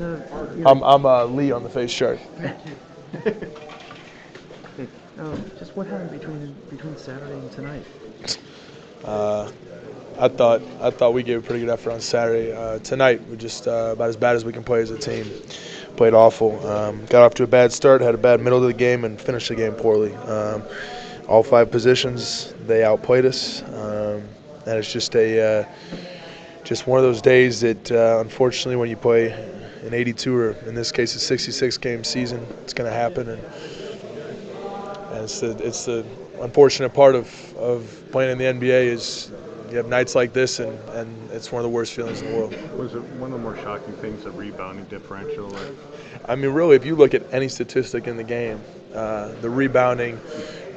you know, I'm I'm uh, Lee on the face chart. uh, just what happened between between Saturday and tonight? Uh, I thought I thought we gave a pretty good effort on Saturday. Uh, tonight we're just uh, about as bad as we can play as a team. Played awful. Um, got off to a bad start, had a bad middle of the game, and finished the game poorly. Um, all five positions they outplayed us, um, and it's just a uh, just one of those days that uh, unfortunately when you play an 82 or in this case a 66 game season, it's going to happen, and, and it's the it's the unfortunate part of, of playing in the NBA is you have nights like this, and, and it's one of the worst feelings in the world. Was it one of the more shocking things, the rebounding differential? Or? I mean, really, if you look at any statistic in the game, uh, the rebounding,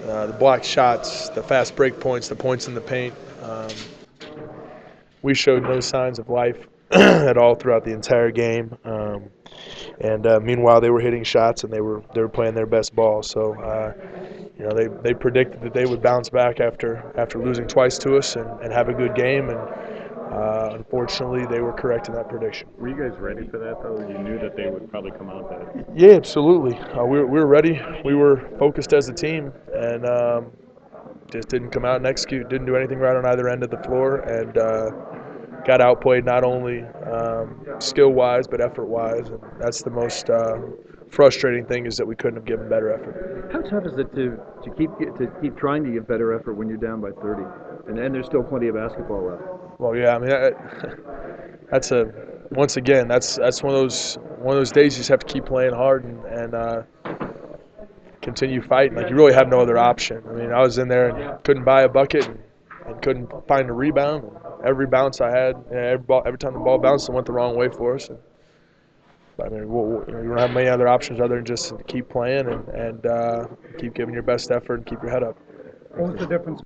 uh, the block shots, the fast break points, the points in the paint, um, we showed no signs of life at all throughout the entire game. Um, and uh, meanwhile, they were hitting shots and they were they were playing their best ball. So, uh, you know, they, they predicted that they would bounce back after after losing twice to us and, and have a good game. And uh, unfortunately, they were correct in that prediction. Were you guys ready for that though? You knew that they would probably come out that. Yeah, absolutely. Uh, we, were, we were ready. We were focused as a team, and um, just didn't come out and execute. Didn't do anything right on either end of the floor, and uh, got outplayed not only um, skill-wise but effort-wise. And that's the most uh, frustrating thing is that we couldn't have given better effort. How tough is it to, to keep to keep trying to give better effort when you're down by 30, and, and there's still plenty of basketball left? Well, yeah, I mean, that, that's a once again, that's that's one of those one of those days you just have to keep playing hard and, and uh, continue fighting. Like you really have no other option. I mean, I was in there and couldn't buy a bucket and, and couldn't find a rebound. Every bounce I had, every, ball, every time the ball bounced, it went the wrong way for us. And, I mean, we'll, you, know, you don't have many other options other than just keep playing and, and uh, keep giving your best effort and keep your head up. What was the difference